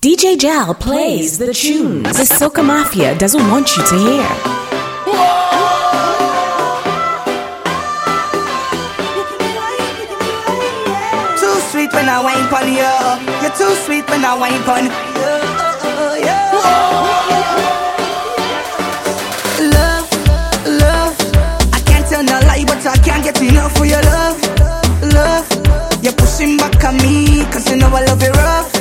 DJ Jal plays the tunes the Soca Mafia doesn't want you to hear. Too sweet when I wine on you. You're too sweet when I wine on you. Love, love. I can't tell no lie, but I can't get enough for your love, love. You're pushing back on me, cause you know I love it rough.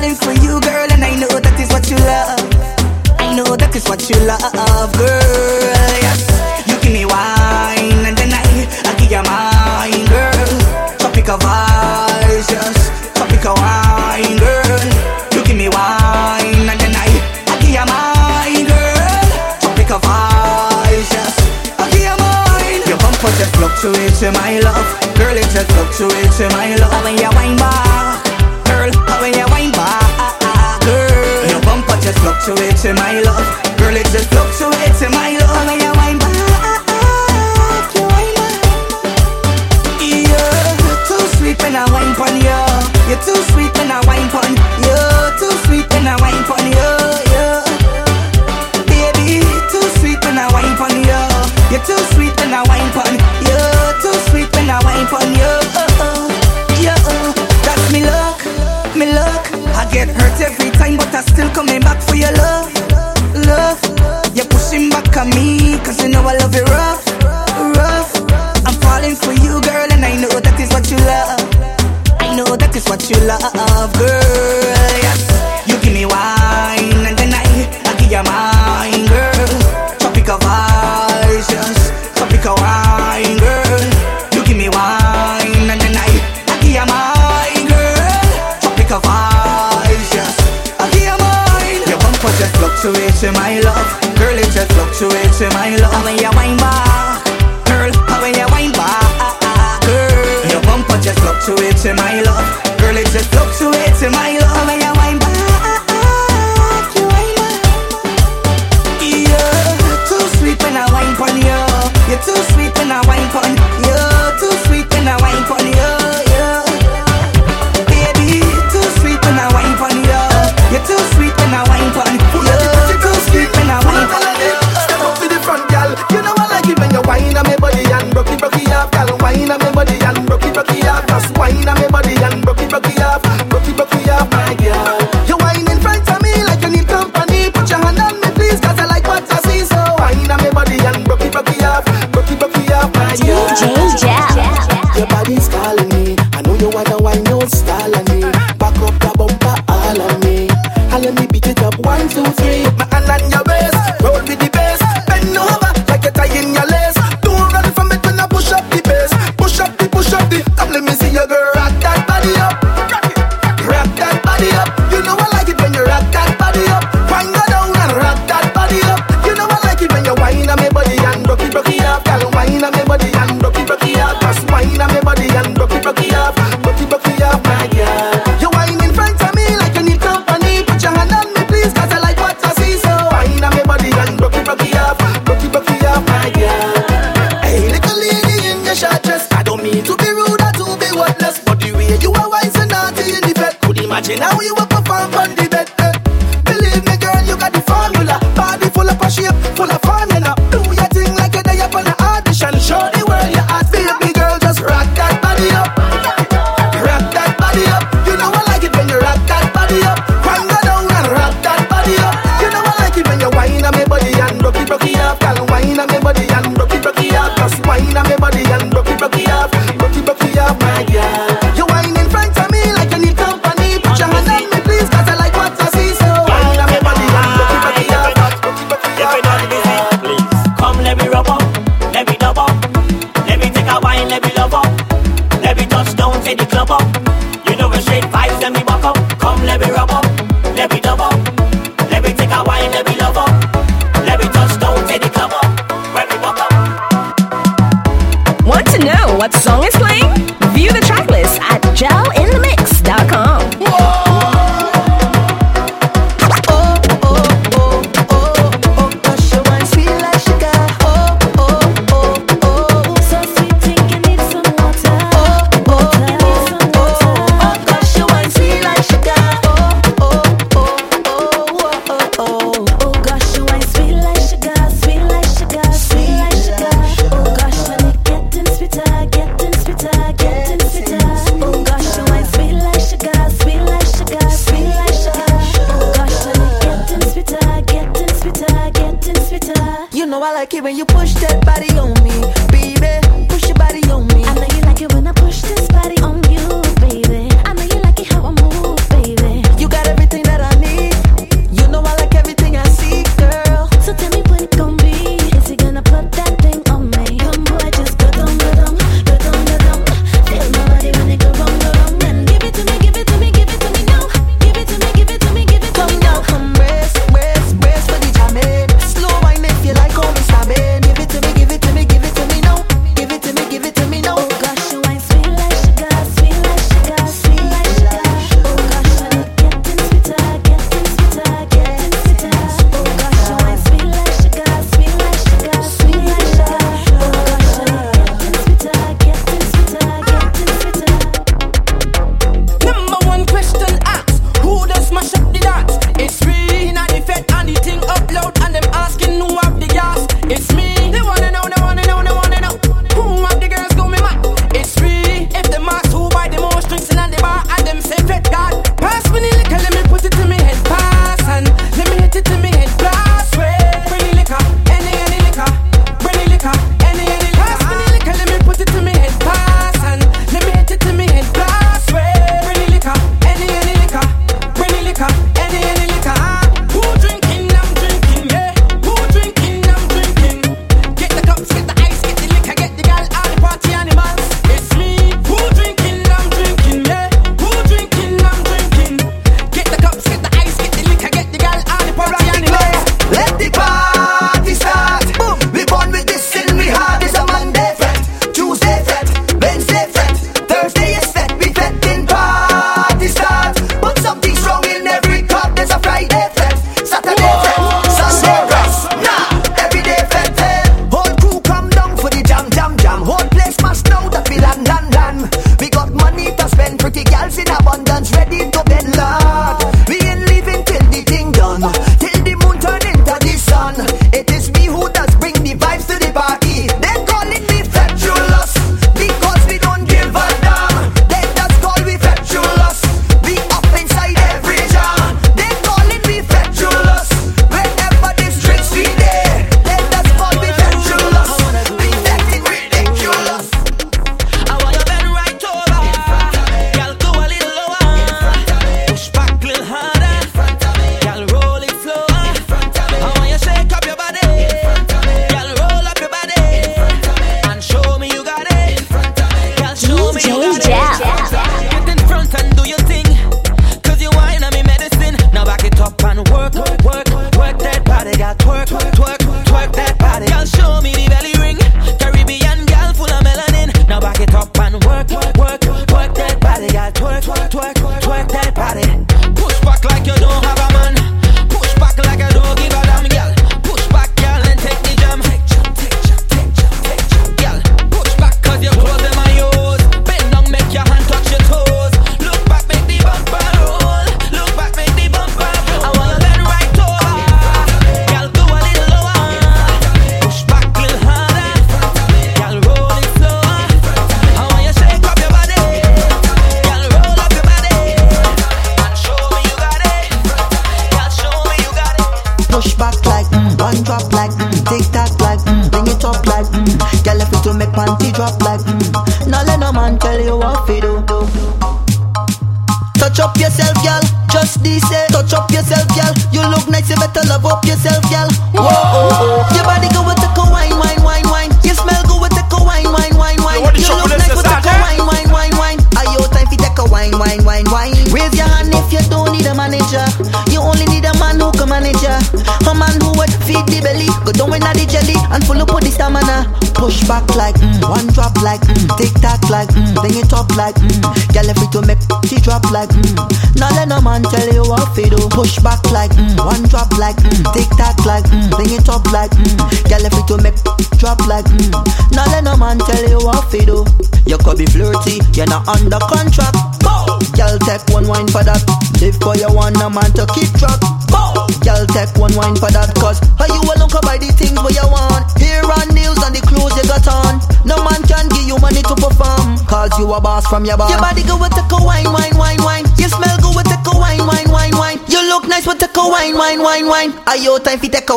Falling for you, girl, and I know that is what you love. I know that is what you love, girl. Yes, you give me wine and then I, I give you mine, girl. Tropical vibes, yes, tropical wine, girl. You give me wine and then I, I give you mine, girl. Tropical vibes, yes, I give you mine. Your bumper just fluctuates, my love, girl. It just fluctuates, my love. When you wine bar. my love. Girl, it just fluctuates to my love. When you wine back, you wine back. Yeah, too sweet when I wine you. You're too sweet when I wine pon you. Too sweet when I wine you. Yeah, baby, too sweet when I wine you. You're too sweet when I wine pon you. Too sweet when I wine pon you. Yeah, that's me luck, luck. I get hurt every time, but I still coming back for your love at me, cause you know I love you rough, rough. I'm falling for you, girl, and I know that is what you love. I know that is what you love, girl. Yes, you give me wine, and then I, I give you mine, girl. Tropical vibes, yes, tropical wine, girl. You give me wine, and then I, I give you mine, girl. Tropical vibes, yes, I give you mine. Your bumper just fluctuates in my life.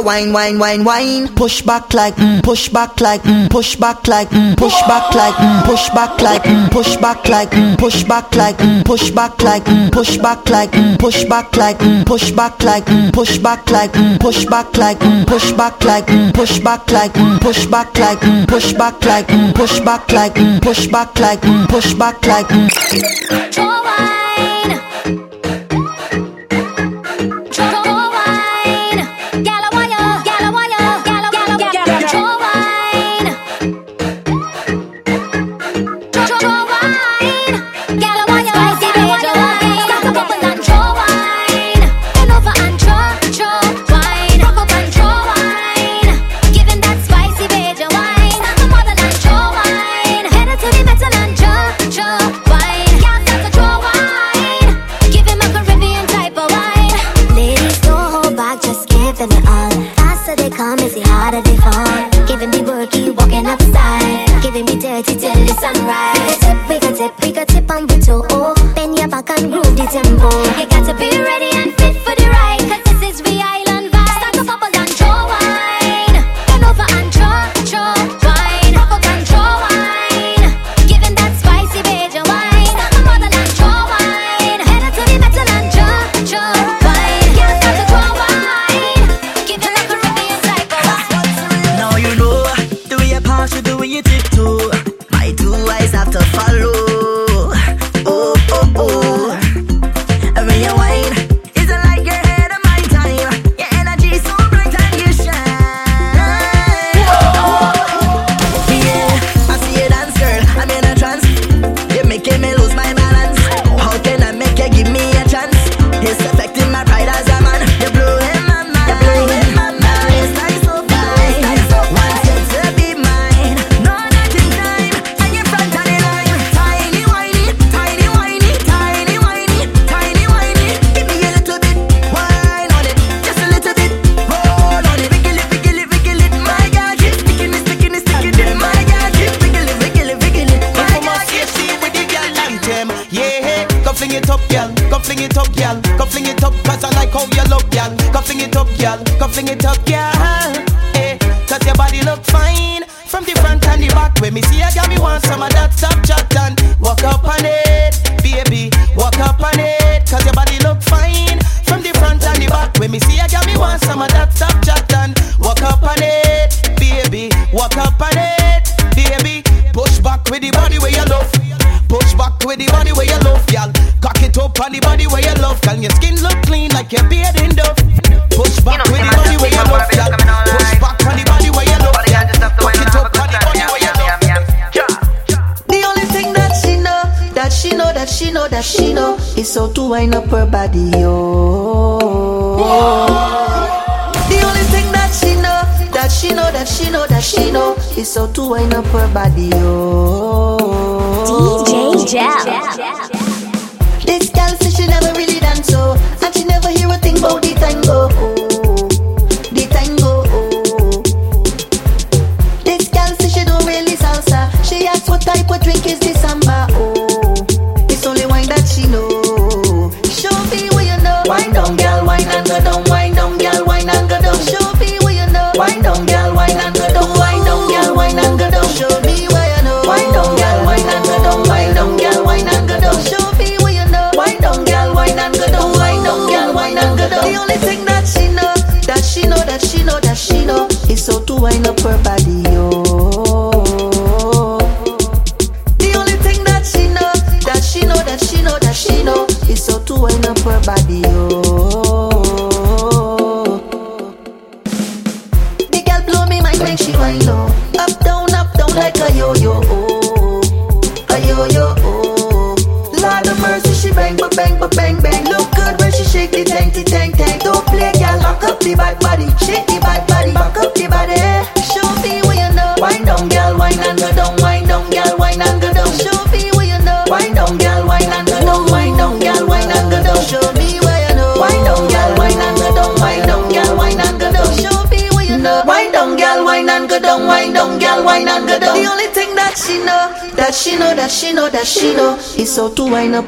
wine, wine, wine, wine. Push back like, mm, push back like, mm, push back like, mm, push back like, mm, push back like, mm, push back like, mm, push back like, mm, push back like, mm, push back like, mm, push back like, mm, push back like, mm, push back like, mm, push back like, mm, push back like, mm, push back like, mm, push back like, mm, push back like, mm, push back like, mm, push back like, mm, push back like.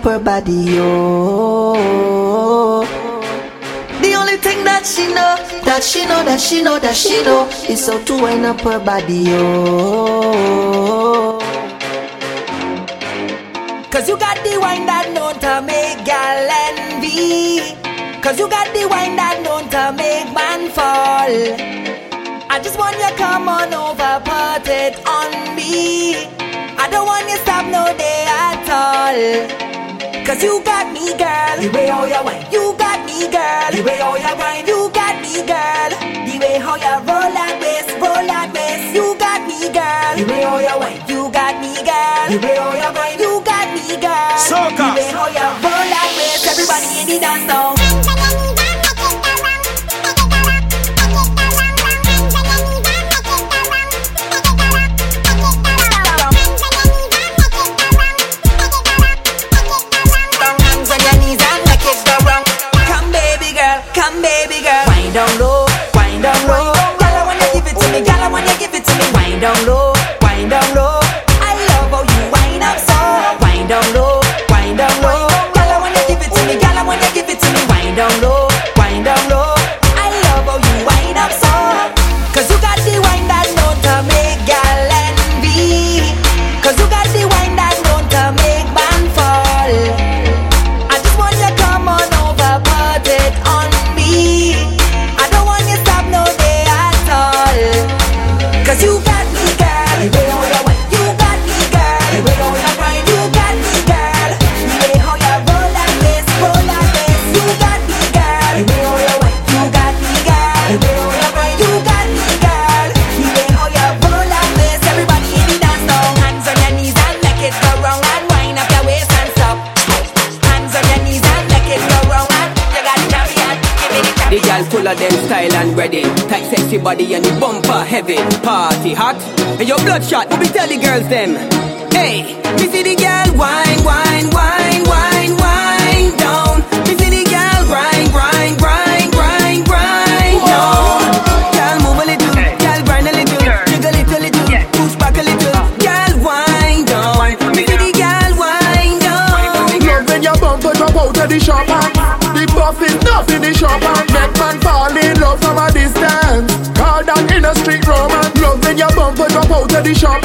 her body, oh. The only thing that she know, that she know, that she know, that she know, is how to wind up her body, oh. Cause you got the wine that known to uh, make gal envy. Cause you got the wine that known to uh, make man fall. I just want you come on over, put it on me. I don't want you stop no day. Cause you got me, girl. The way how you wine. You got me, girl. The way how you wine. You got me, girl. The way how you roll that waist, roll that waist. You got me, girl. The way how you wine. You got me, girl. The way how ready. Tight sexy body and the bumper heavy. Party hot. And your bloodshot, we be tell the girls them. Hey, me see the gal wine, wine, wine, wine, wine down. Me see the gal grind, grind, grind, grind, grind down. Gal move a little, gal grind a little, jiggle a little, little, push back a little. Gal wine down. Me see the gal wine down. Love when your bumper drop out of the shop and The buff is not in the shop and Make man fall in love from a distance. Call that in a street romance. Love when your bumper drop out of the shop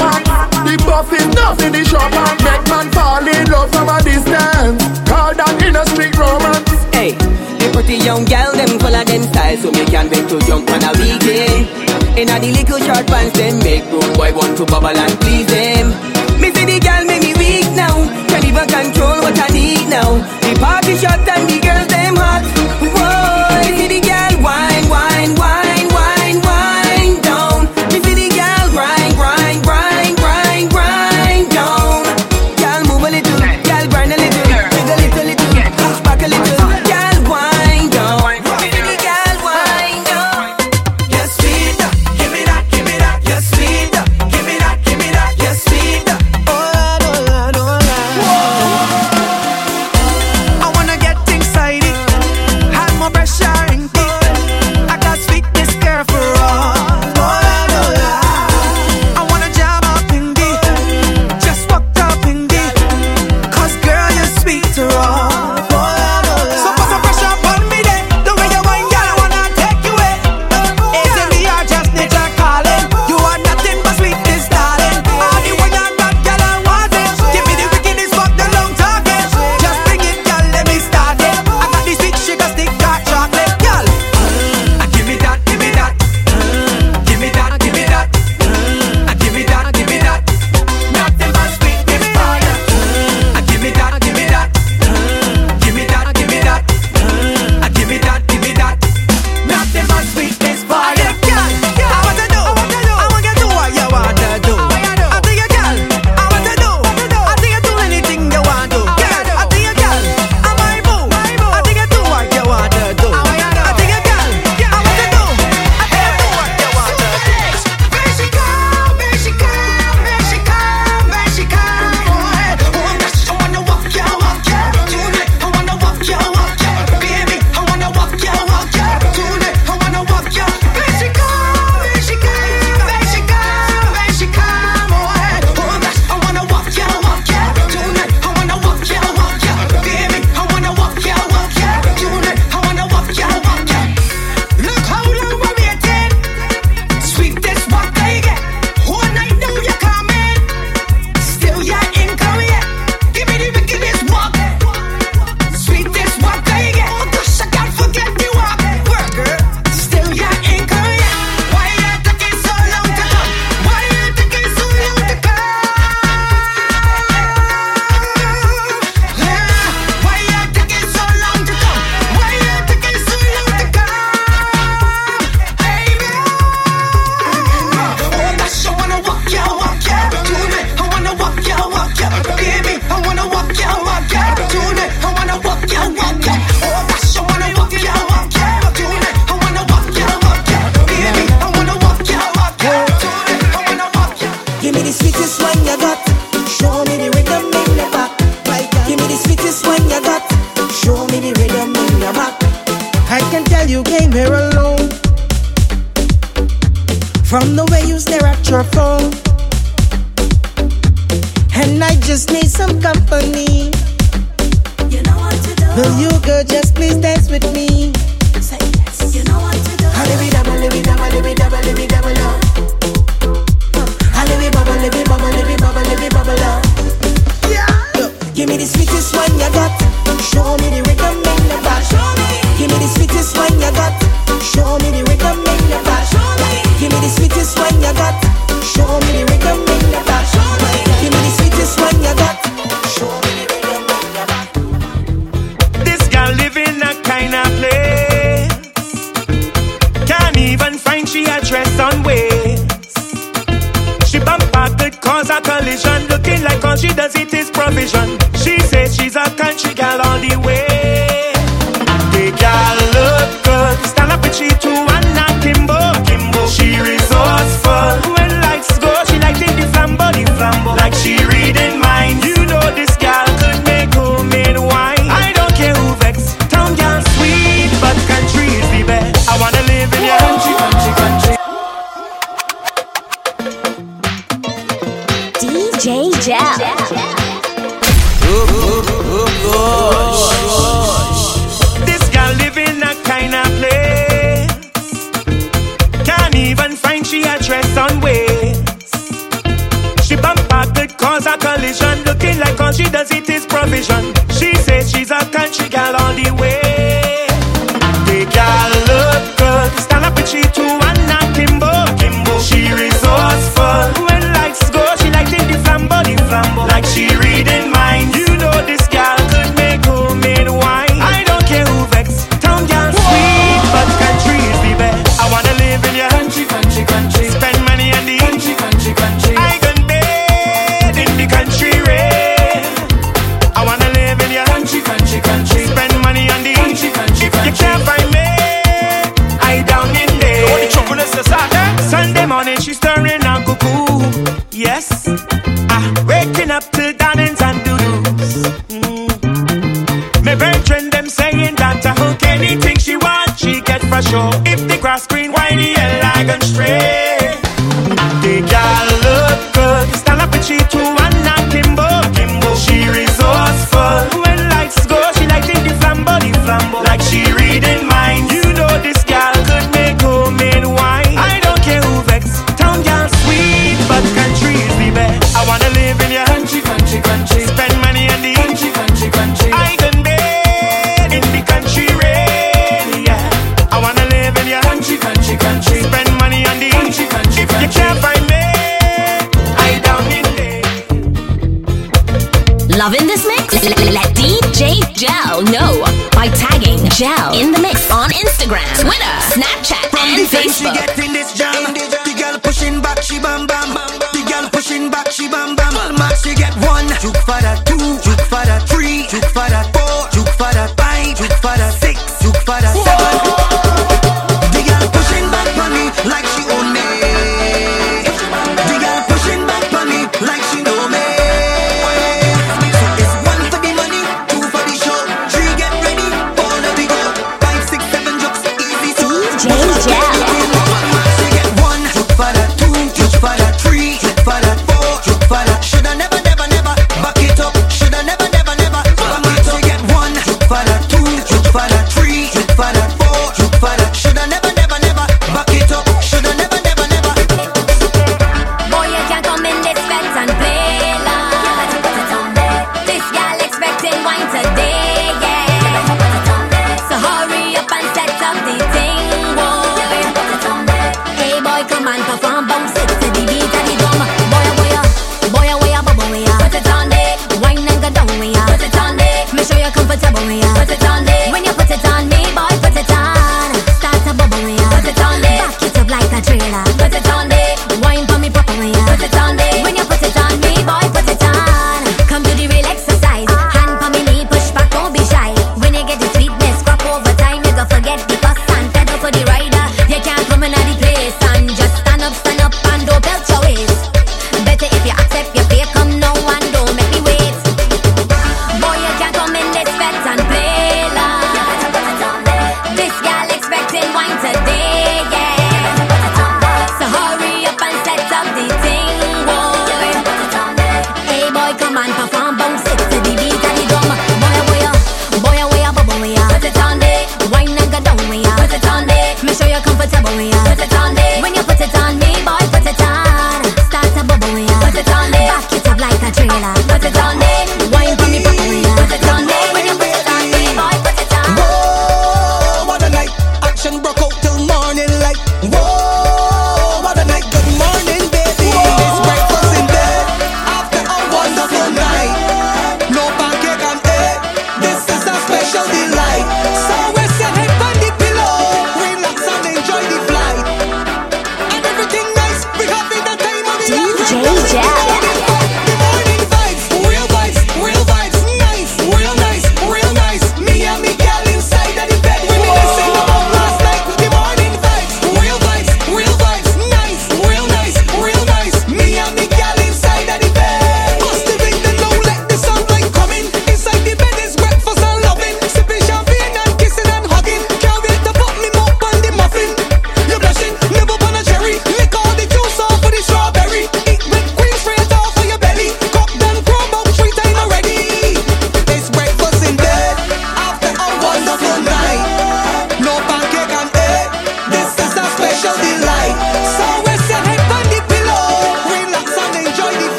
The buff is not in the shop Make man fall in love from a distance. Call that in a street romance. Hey, the pretty young gal them full of them style So me can wait to jump on a weekend. In a the little short pants them Make road boy want to bubble and please them. Me see the gal make me weak now Can't even control what I need now. The party shot and the girls them hot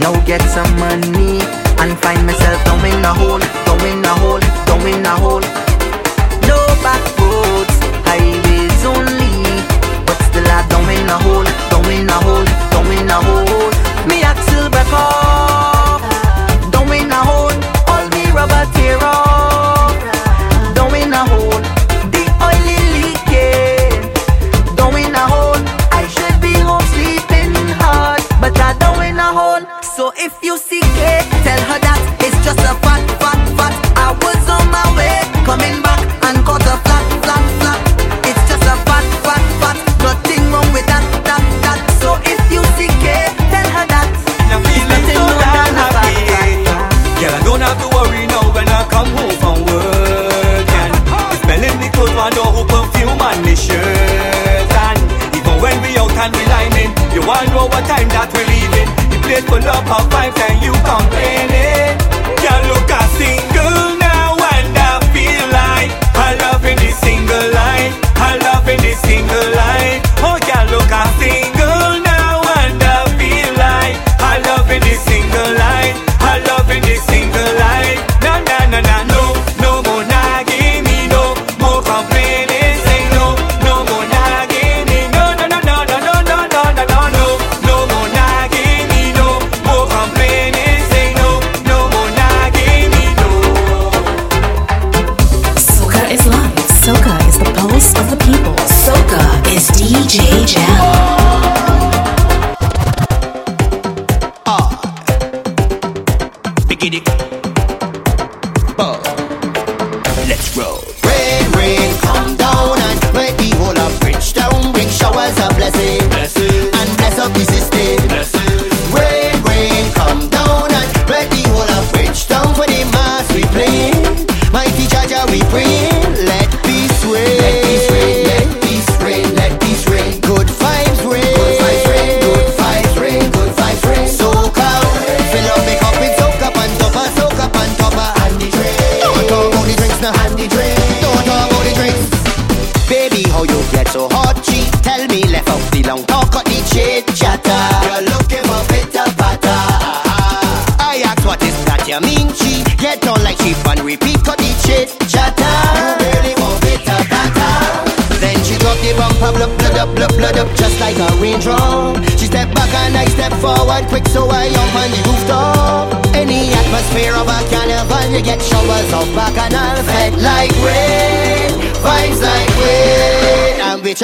now get some money and find myself down in a hole, down in a hole.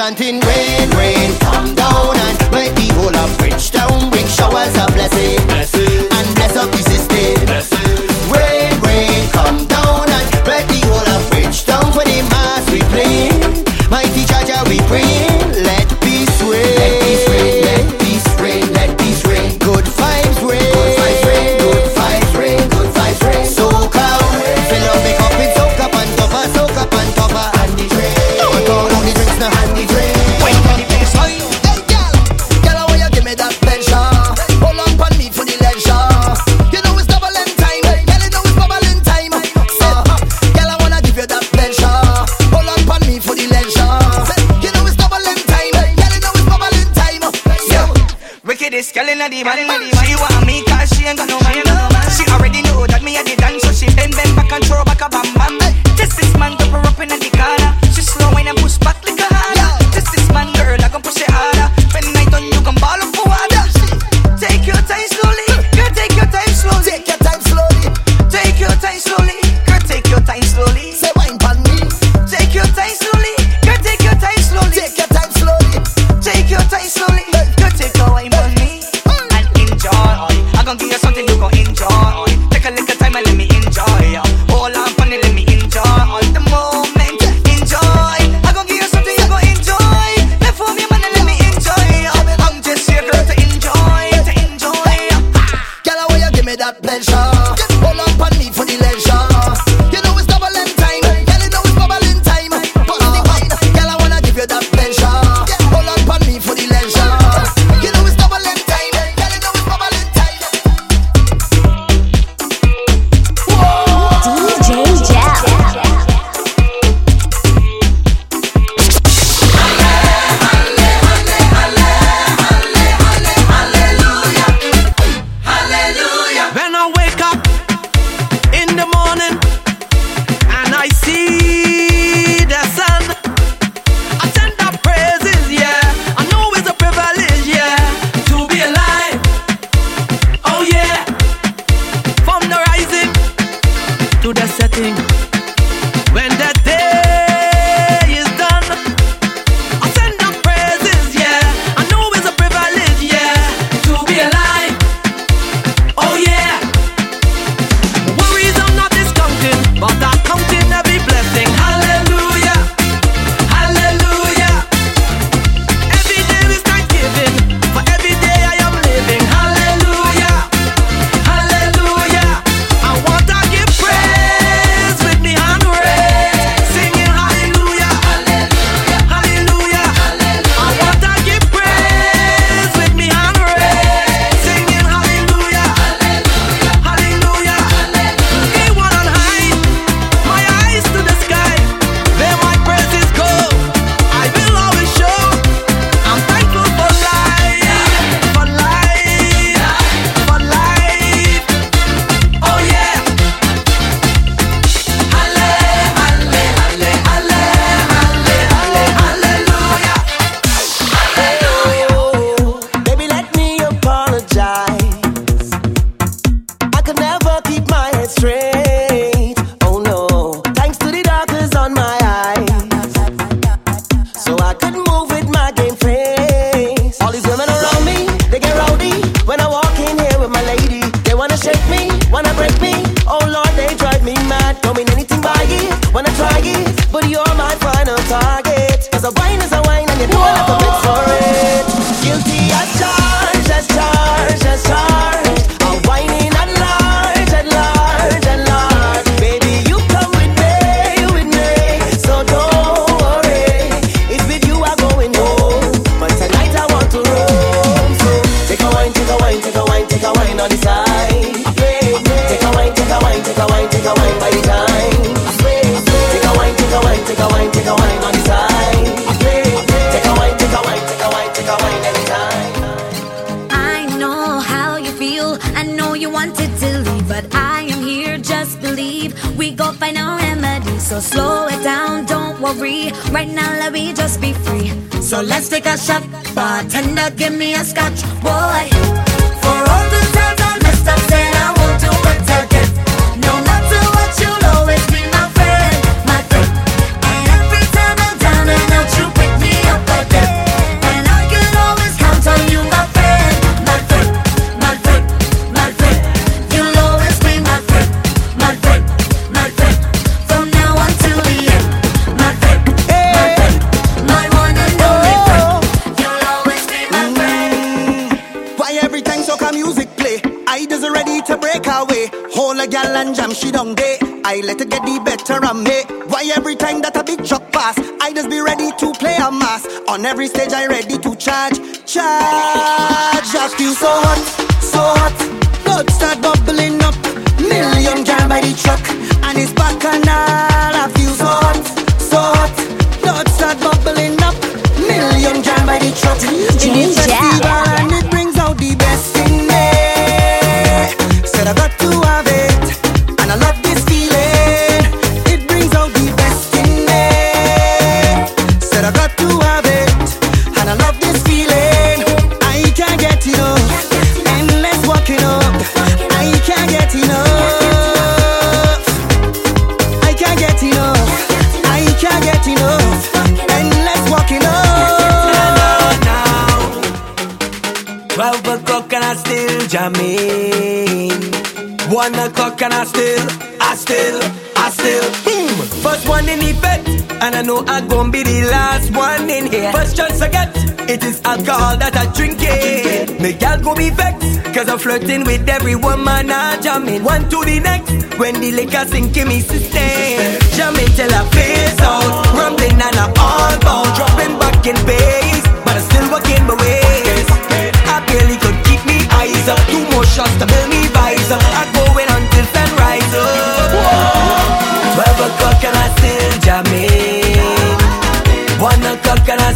chanting On every stage I ready to charge, charge. I feel so hot. o'clock and I still, I still, I still. Boom! First one in the vet, and I know I'm gonna be the last one in here. First chance I get, it is alcohol that I drink it. Me gal go be vexed, cause I'm flirting with every woman I jam in. One to the next, when the liquor sink in me system. Jamming till I phase out, rumbling and I'm all bound. Dropping back in base, but I still walking my ways. I barely could keep me eyes up, Two more shots to build me visor. coconut still jamming. One o'clock can I?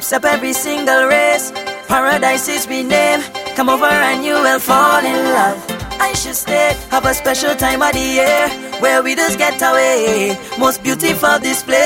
laps up every single race. Paradise is my name. Come over and you will fall in love. I should stay. Have a special time of the year where we just get away. Most beautiful display.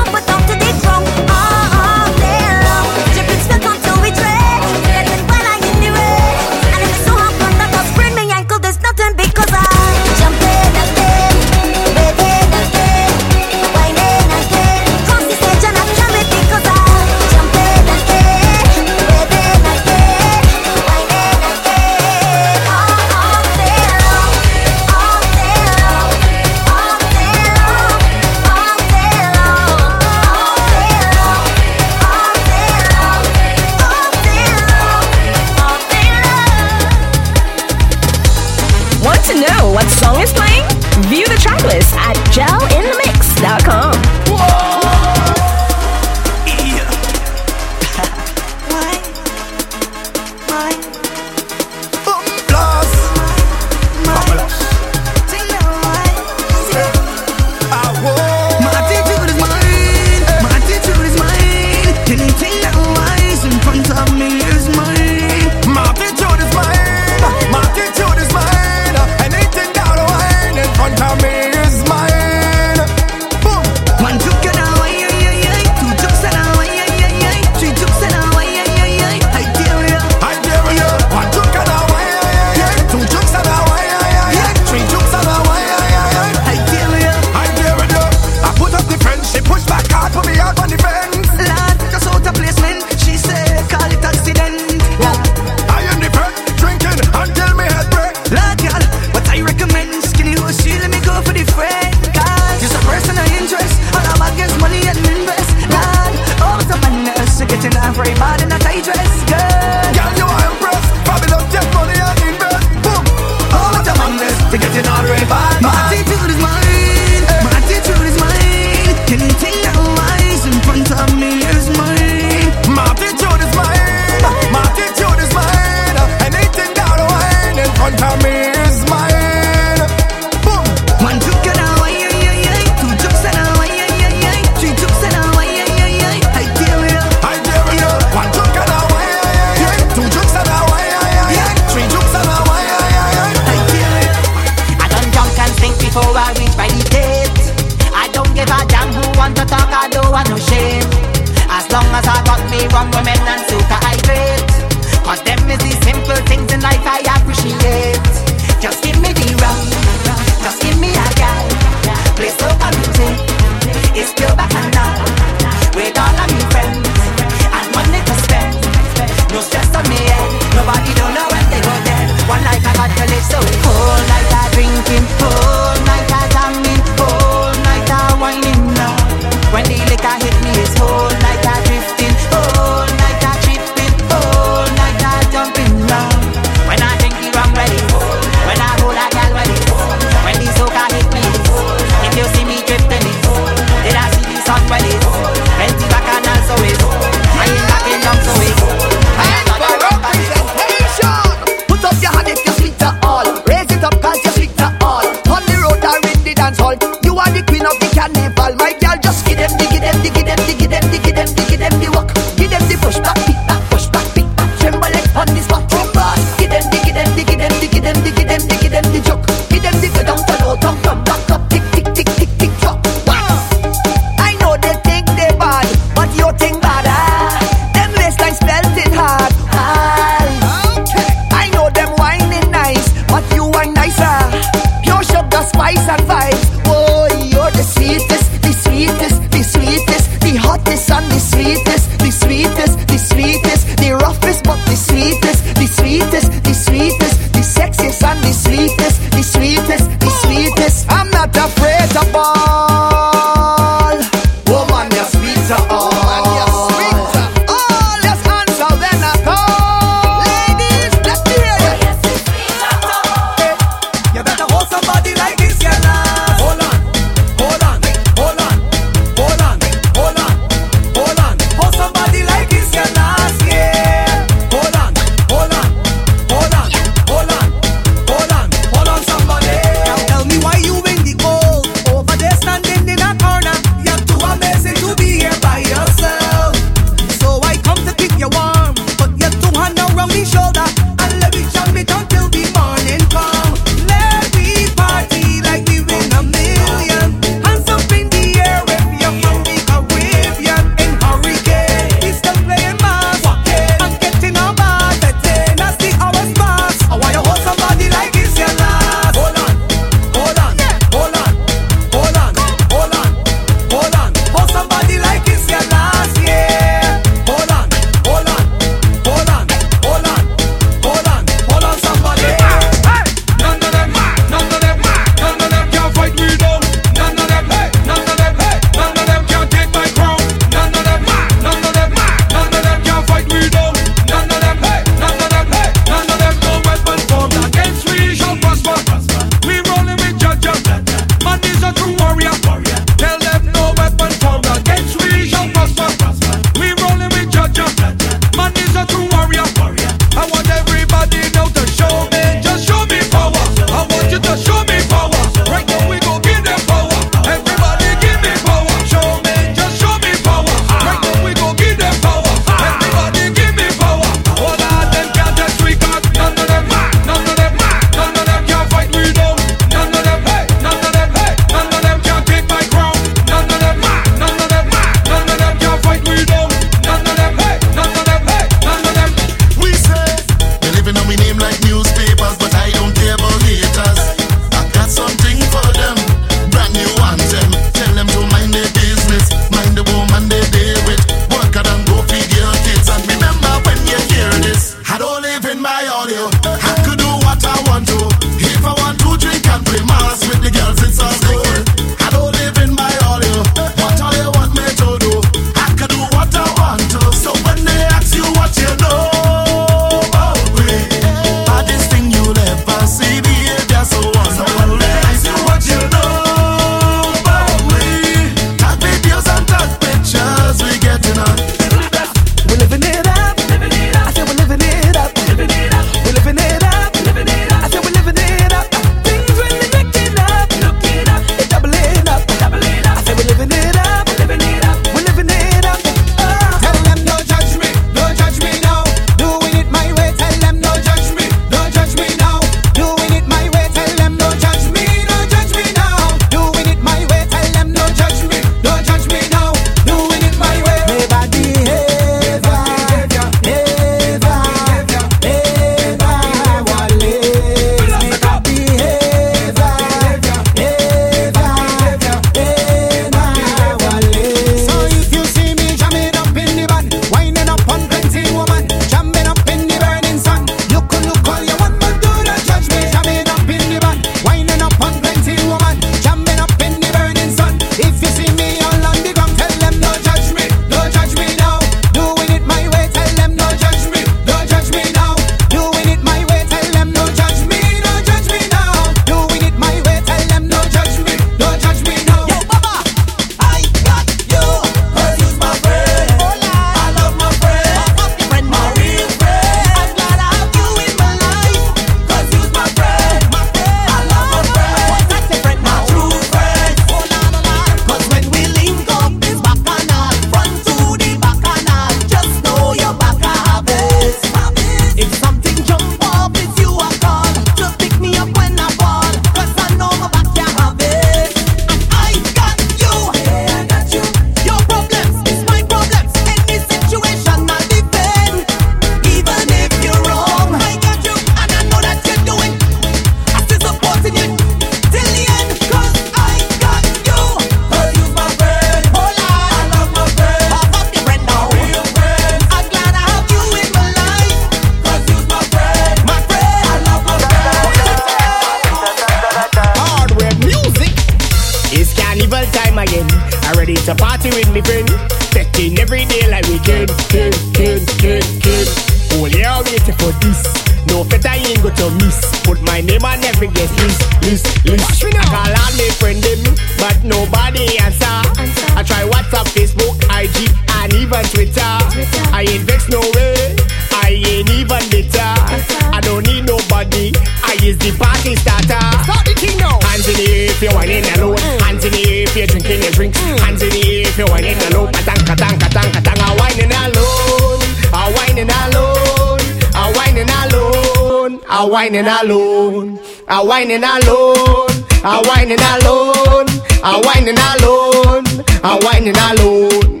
Me wining alone, a tanka tanka tanka tanka. I wining alone, I wining alone, I wining alone, I wining alone, I wining alone, I wining alone, I wining alone, I wining alone.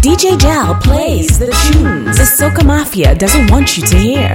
DJ Jal plays the tunes the Soca Mafia doesn't want you to hear.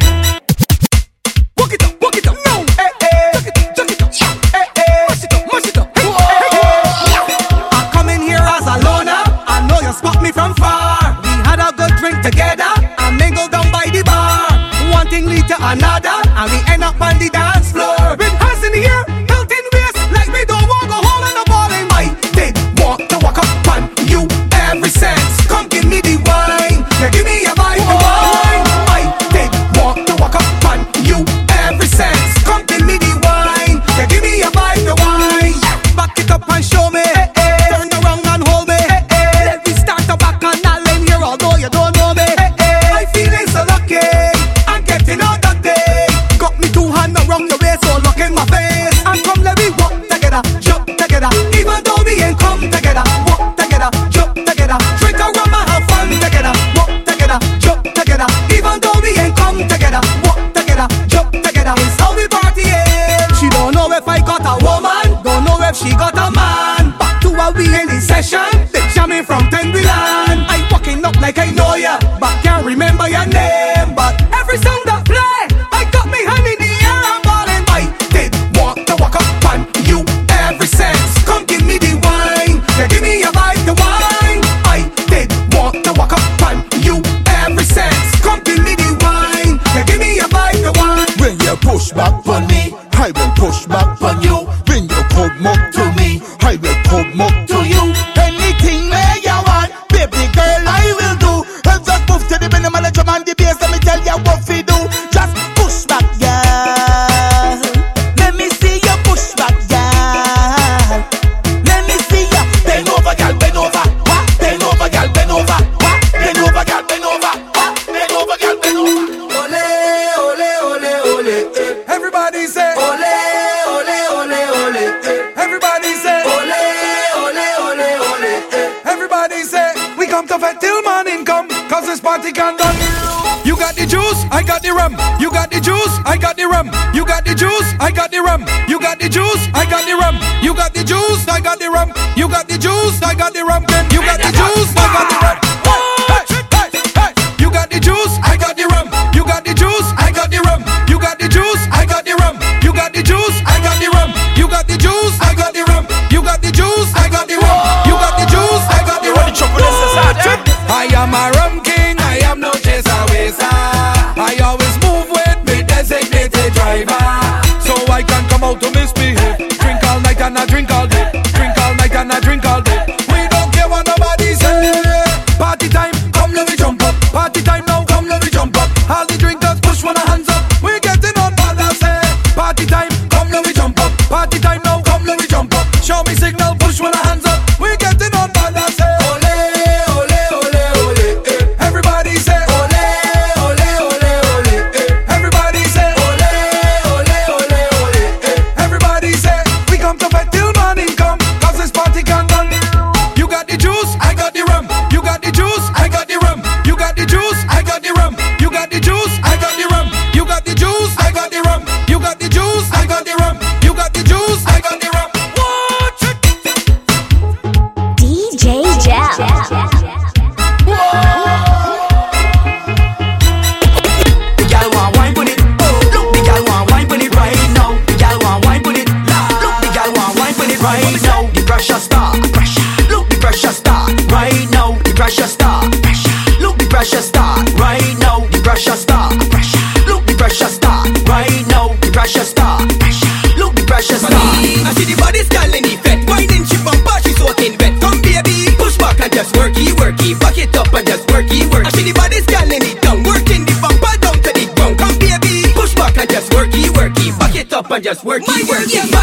and just work, work, work. Yeah.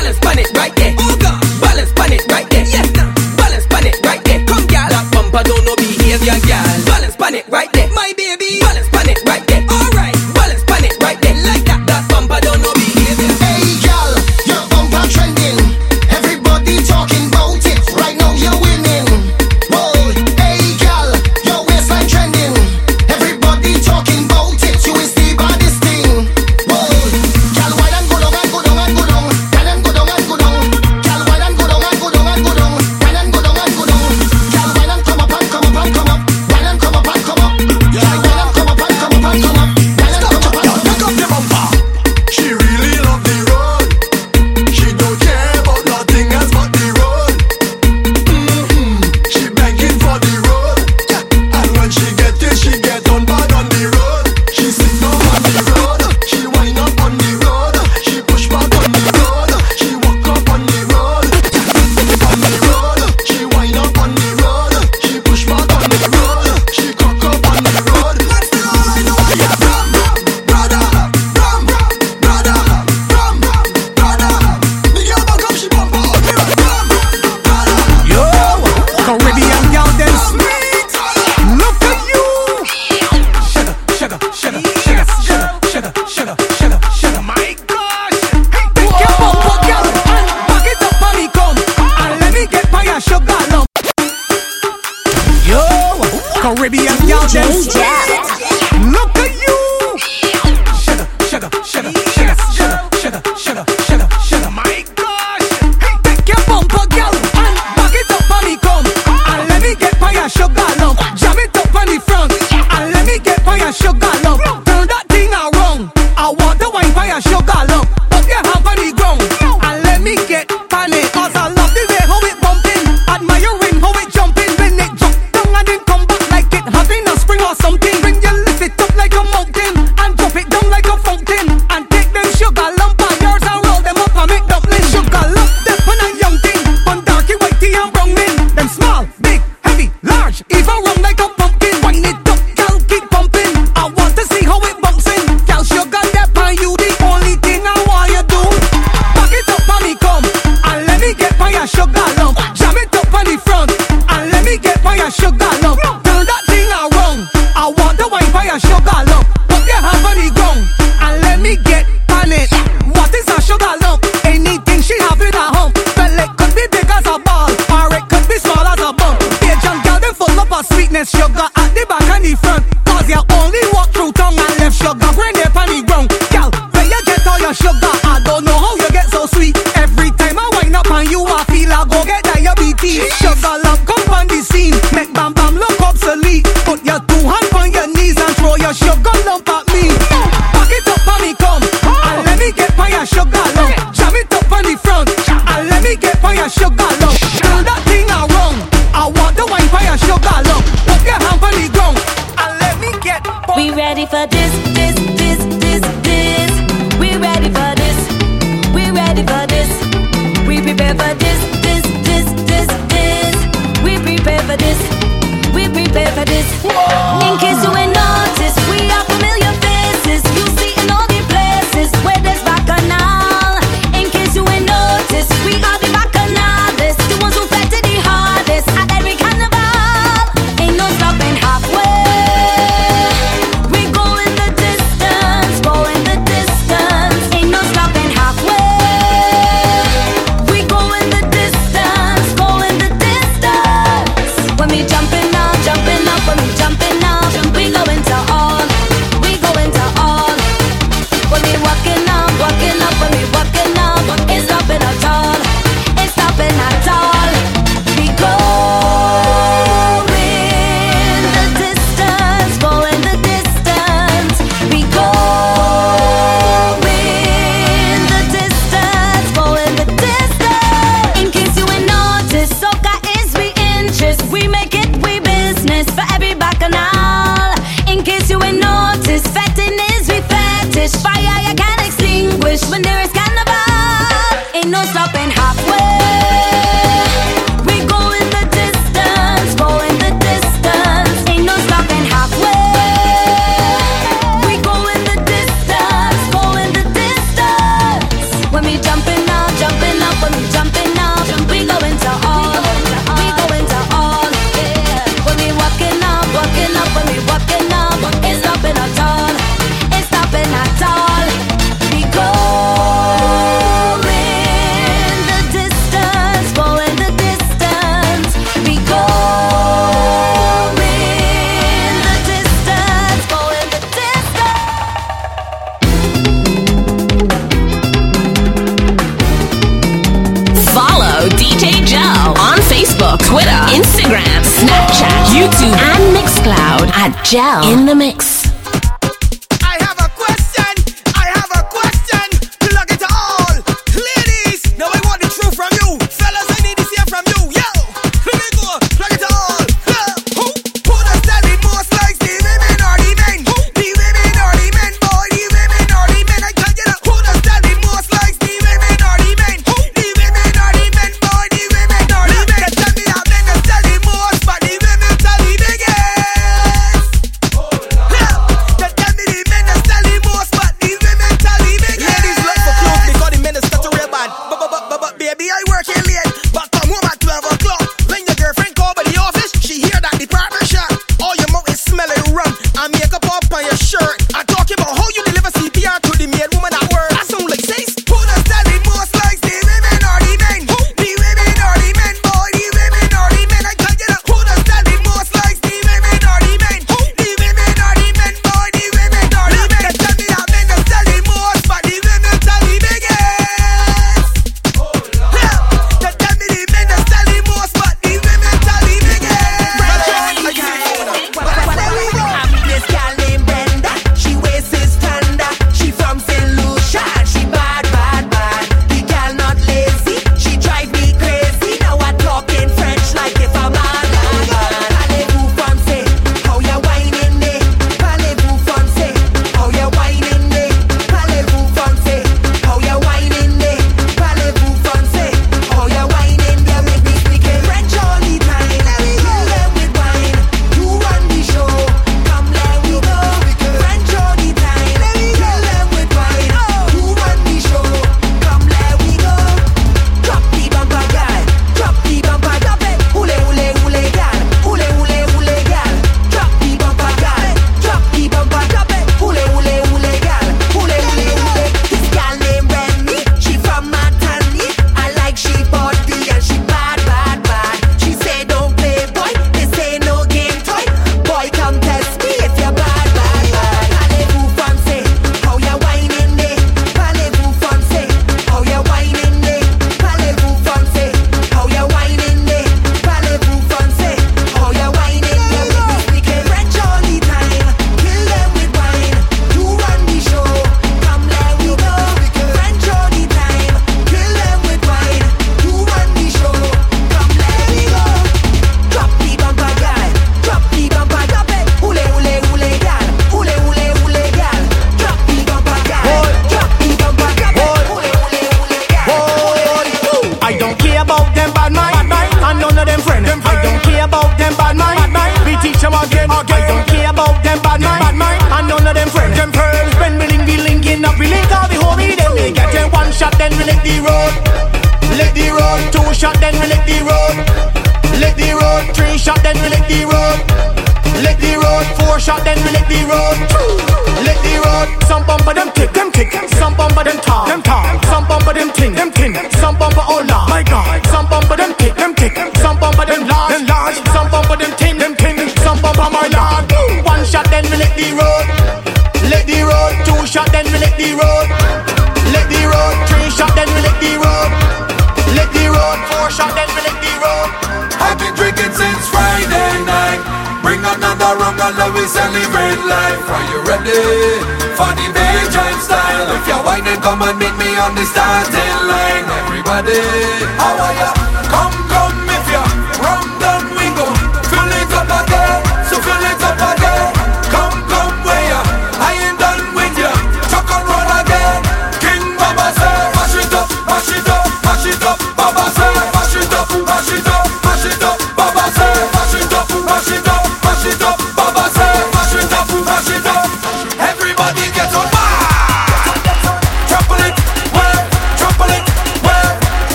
In the Mix.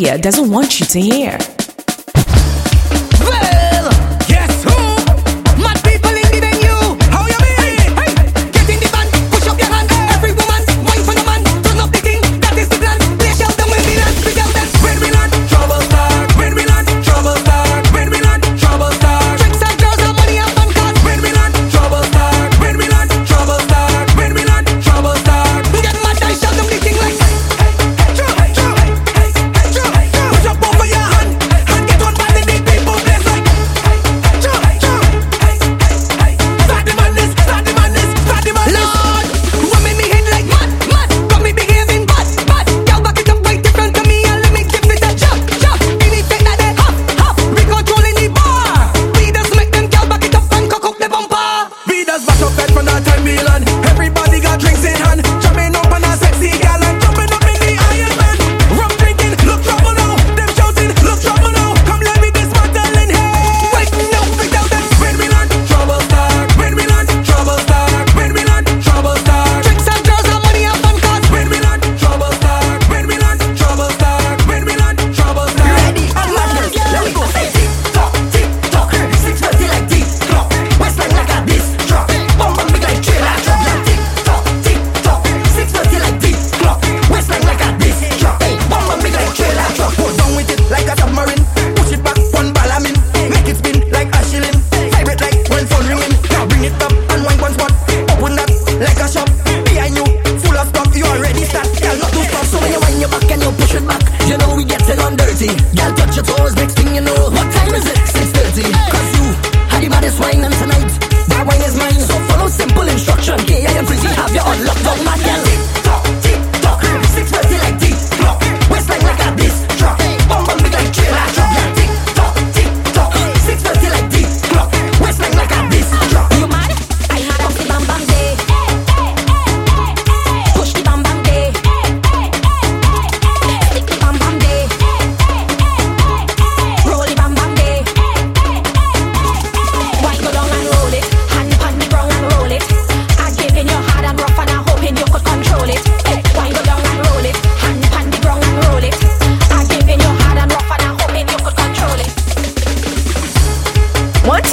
Doesn't want you to hear.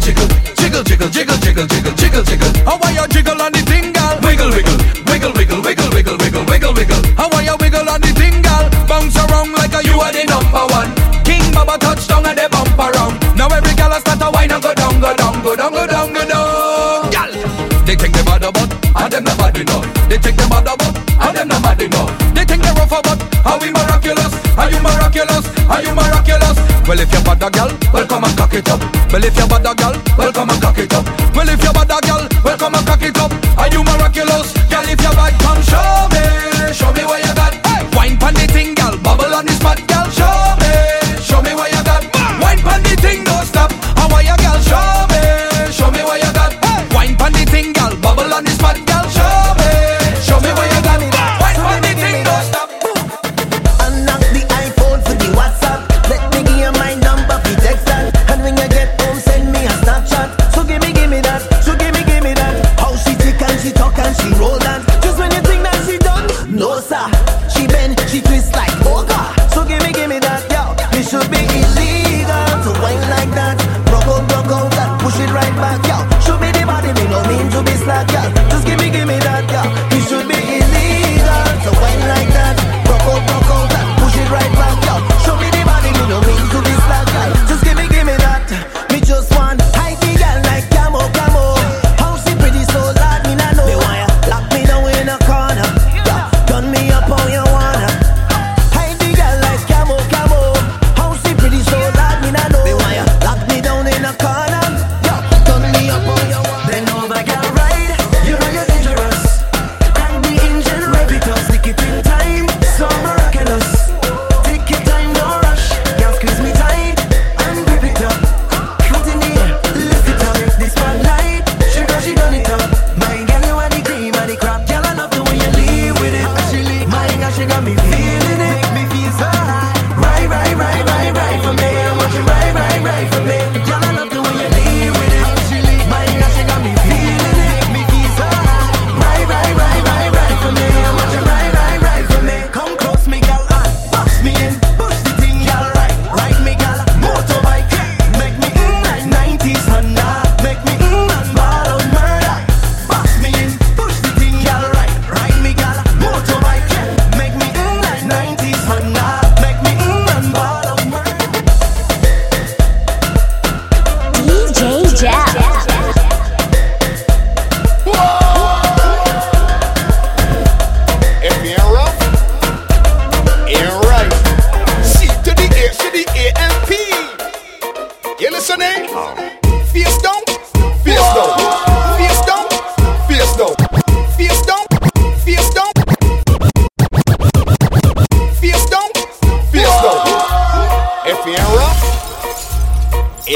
jiggle, jiggle, jiggle, jiggle, jiggle, jiggle, jiggle, jiggle. How are you jiggle on the dingle. Wiggle, wiggle, wiggle, wiggle, wiggle, wiggle, wiggle, wiggle, wiggle. How are you wiggle on the dingle. girl? Bounce around like a you are the number one. King Baba touchdown and they bump around. Now every gal has start a wine and go down, go down, go down, go down, go down. Girl, they think they bad about, and them not bad enough. They think they bad about, and them not bad enough. They think they rough about, are we miraculous, are you miraculous, are you miraculous? Well, if you're bad a gal, welcome and cock it up. Well, if you're bad a gal, welcome and cock it up. Well, if you're bad a gal, welcome and cock it up. Are you miraculous?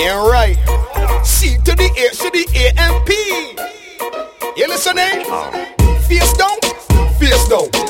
Damn right. C to the H to the A and P. You listening? Oh. Face down, face down.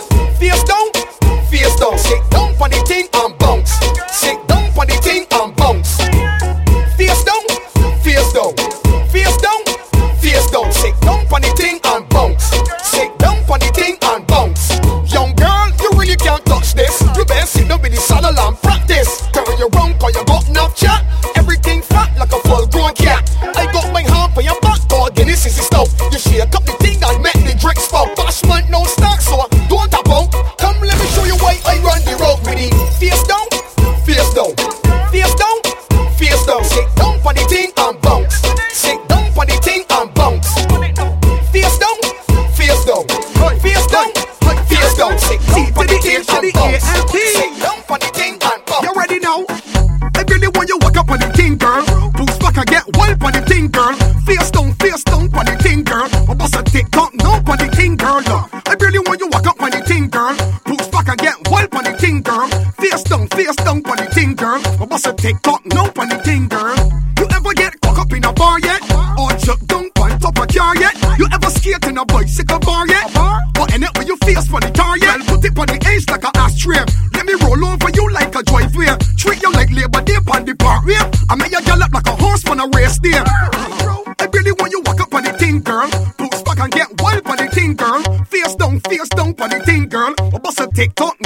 tick tock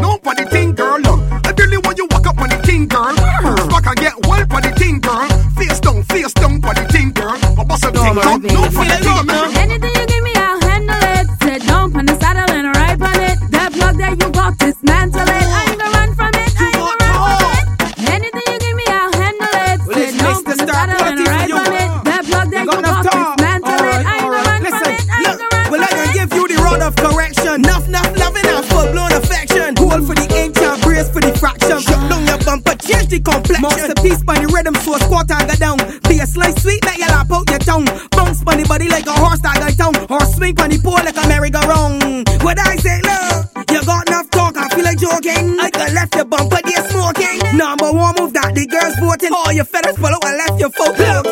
cotton. All your feathers follow and left your folk.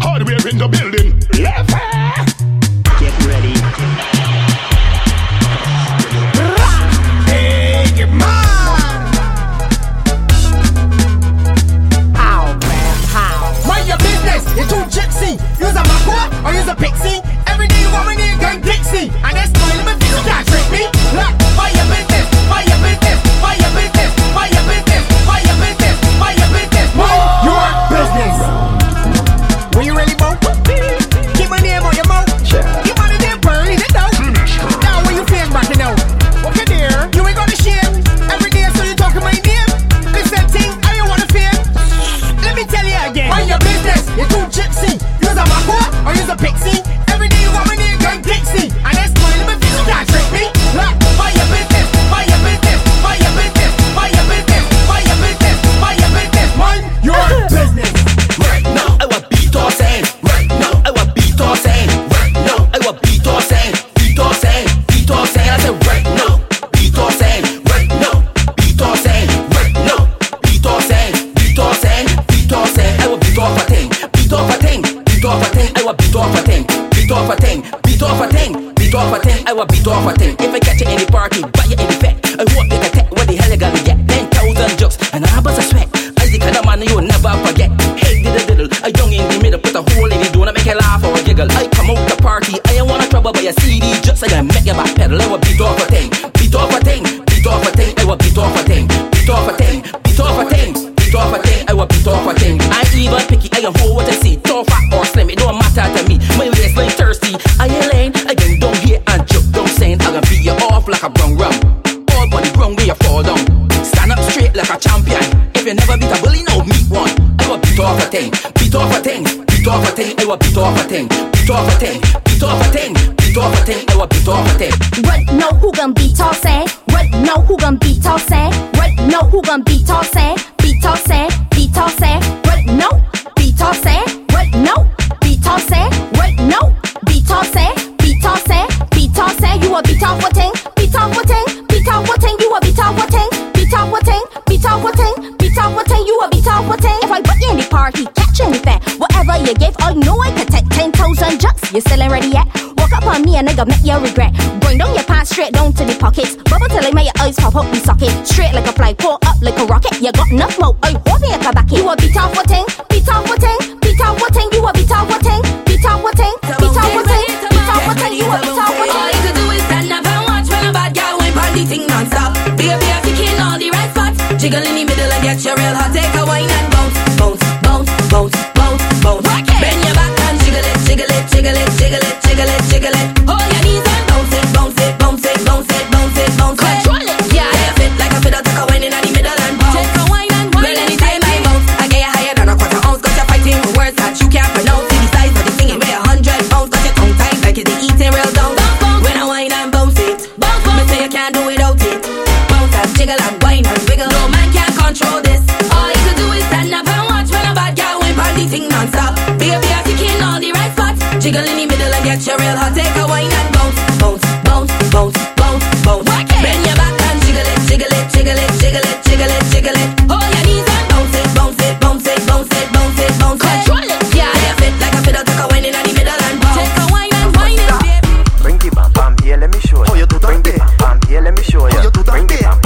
Hardware in the building. do that bring it, let me show you. Bring it.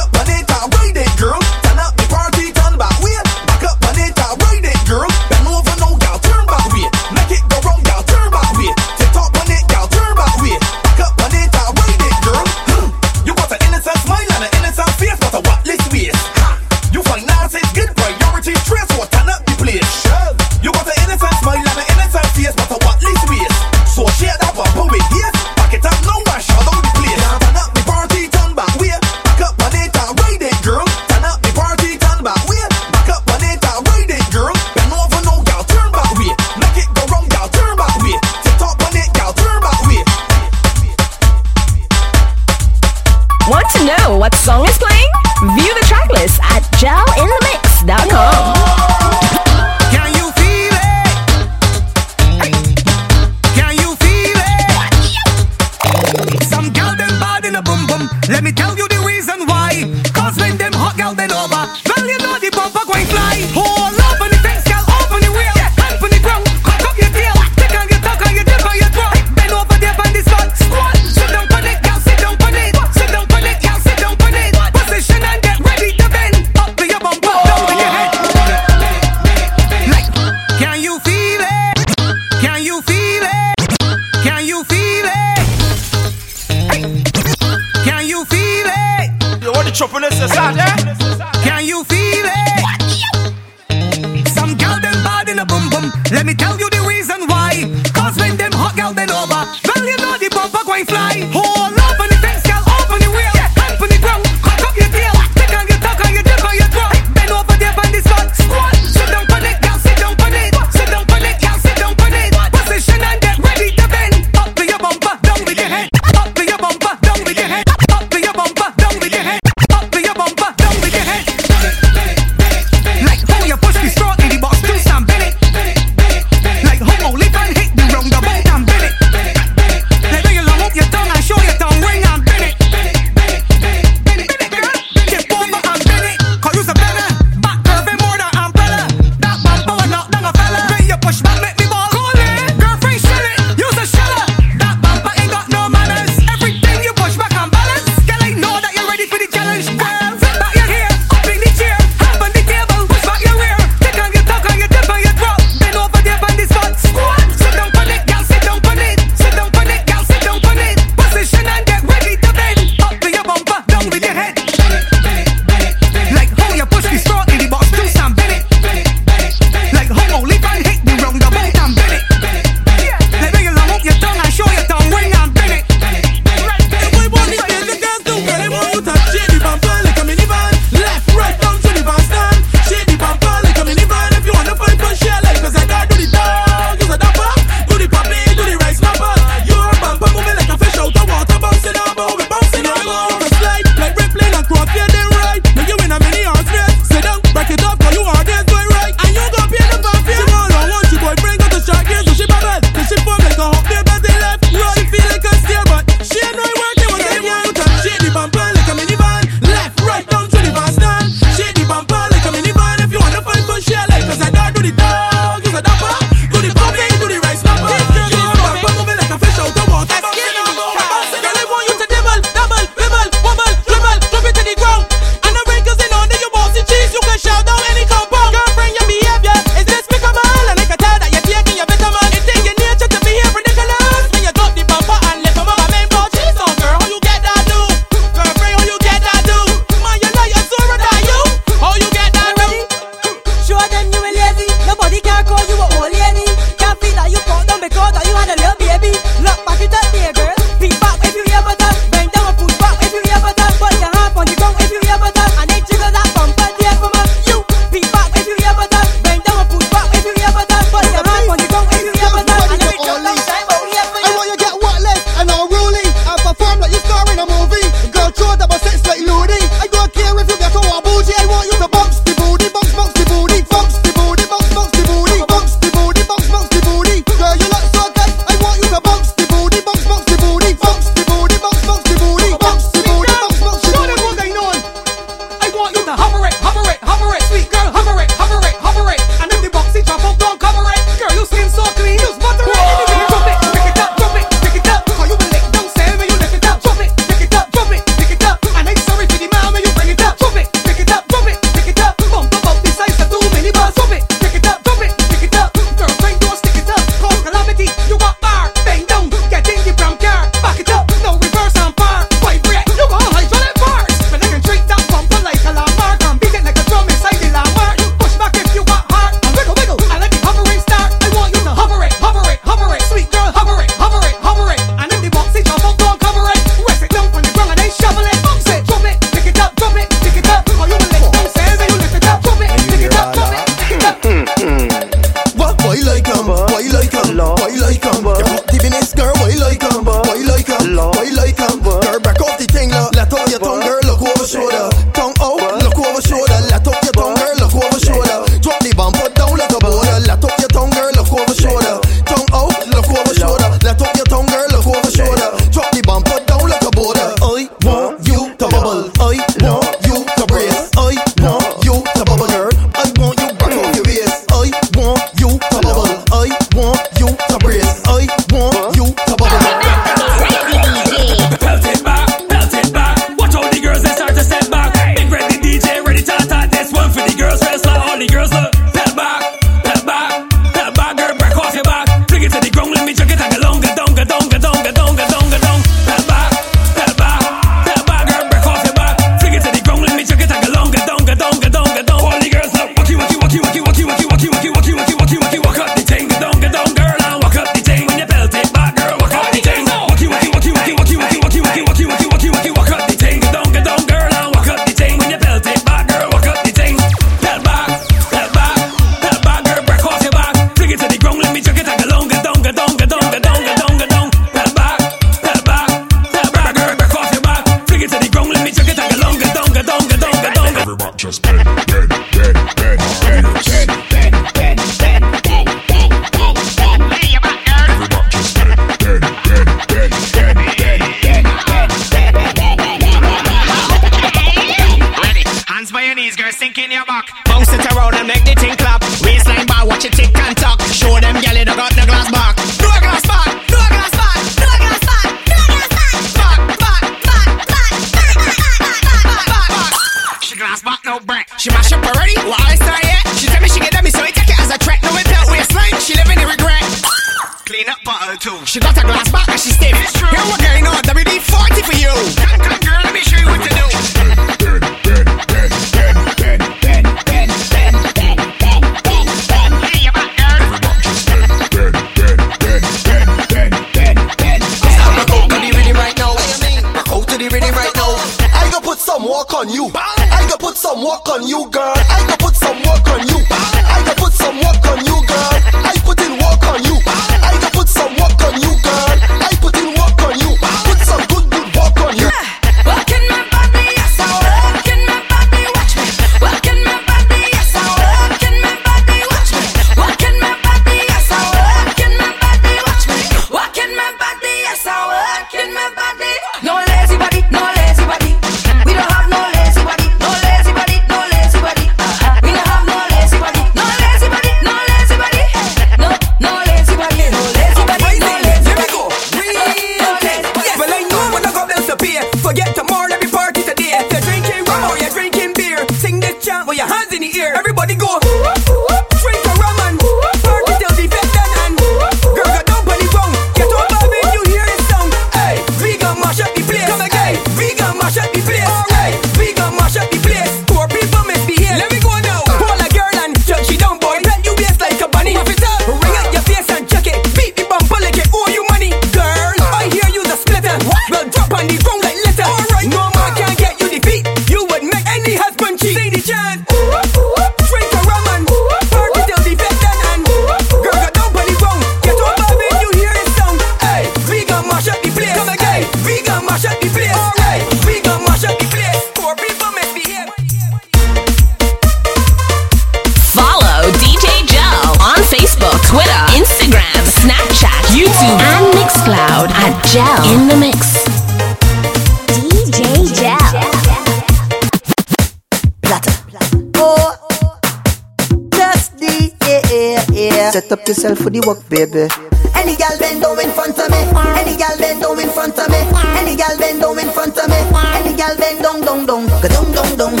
up yourself for the work, baby. Any gal bend over in front of me. Any gal bend over in front of me. Any gal bend over in front of me. Any gal bend down, down, down, down, down, down.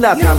latam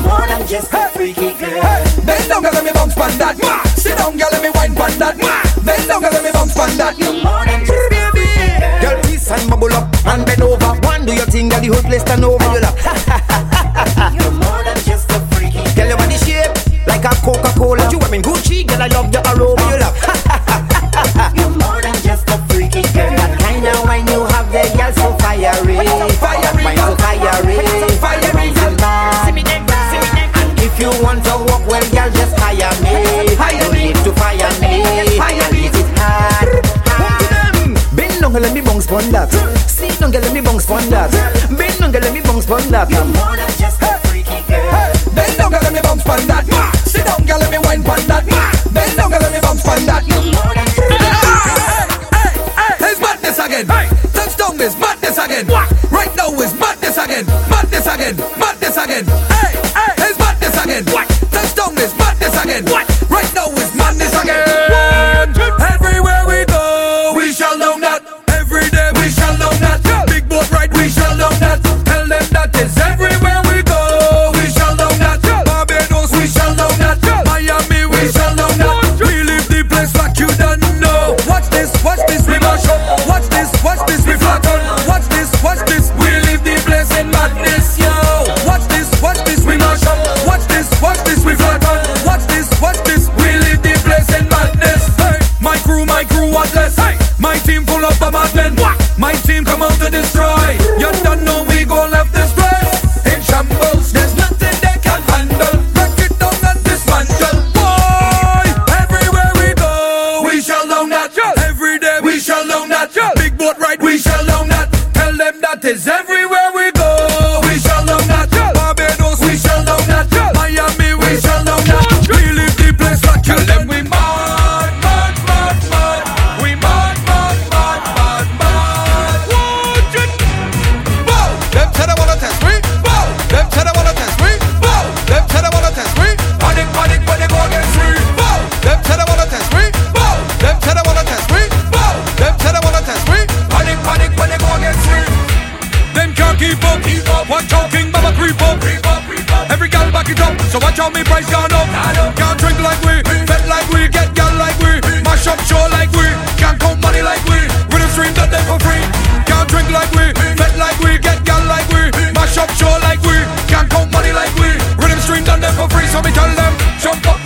that is every So watch how me price gone up. Can't drink like we, bet like we, get girl like we, mash up show like we, can't count money like we, with a stream that they for free. Can't drink like we, bet like we, get girl like we, mash up show like we, can't count money like we, rhythm stream done them for free. So me tell them, jump up.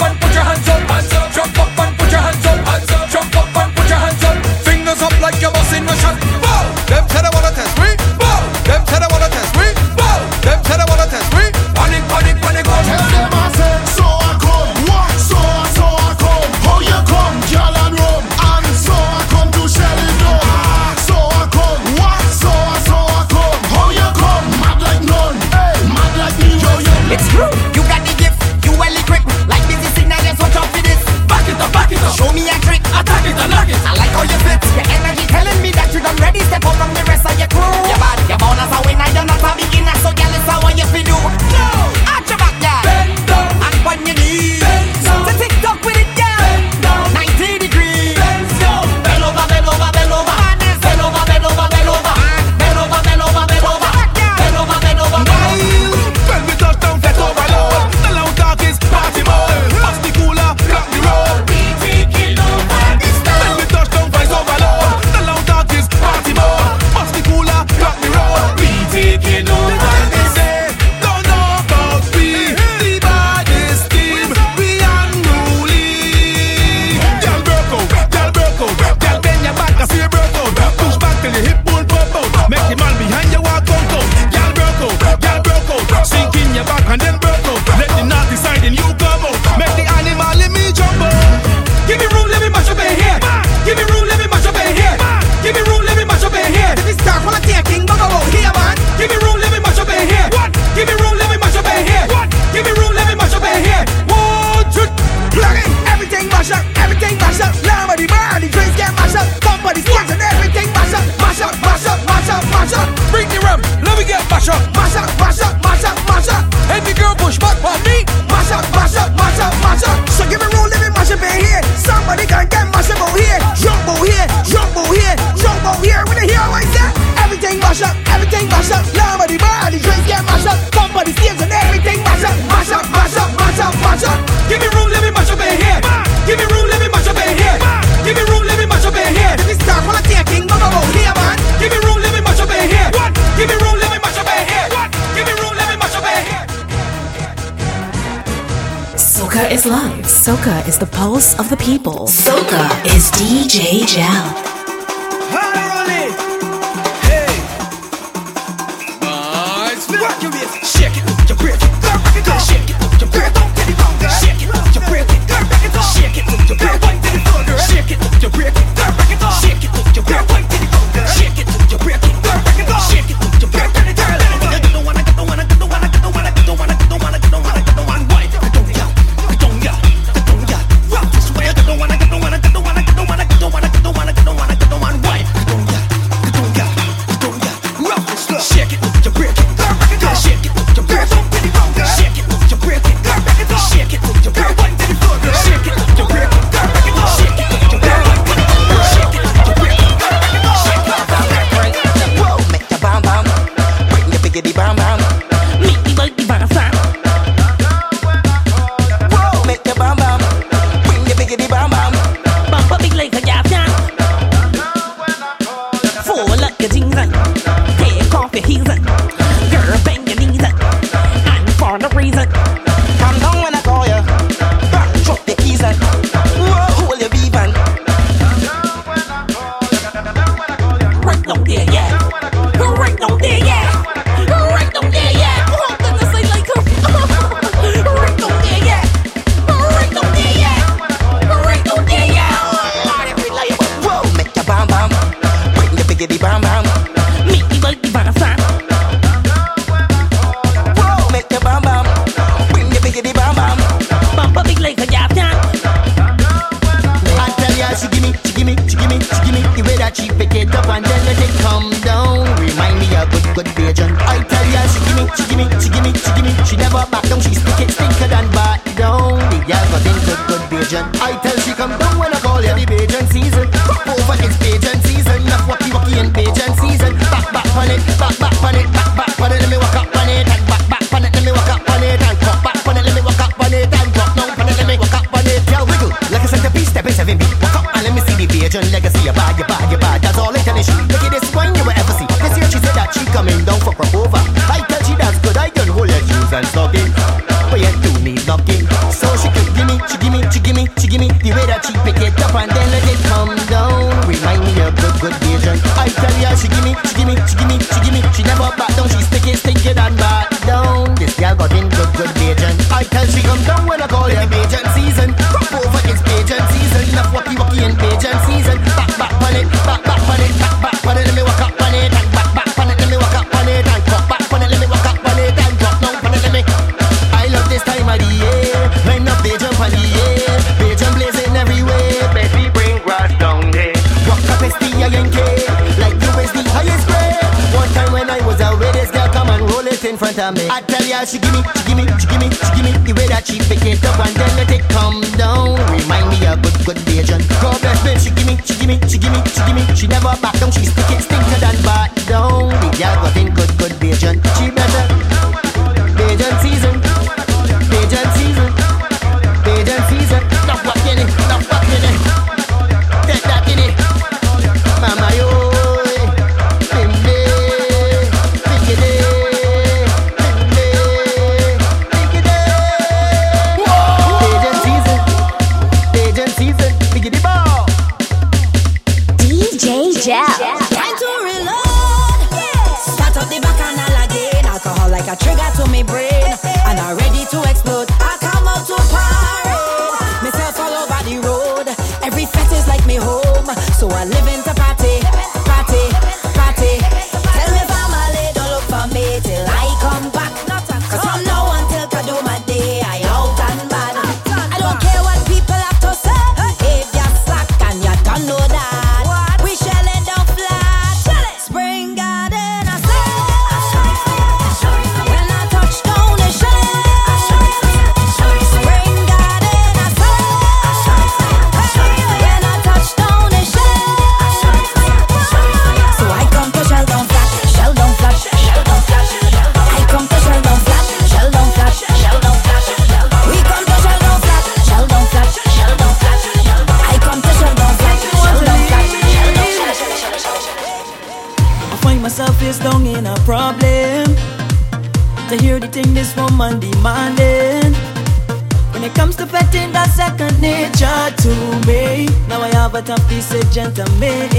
what a piece of gentleman.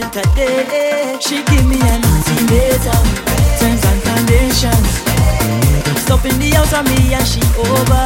happened today. She give me an ultimatum, terms and conditions. Stop in the house of me and she over.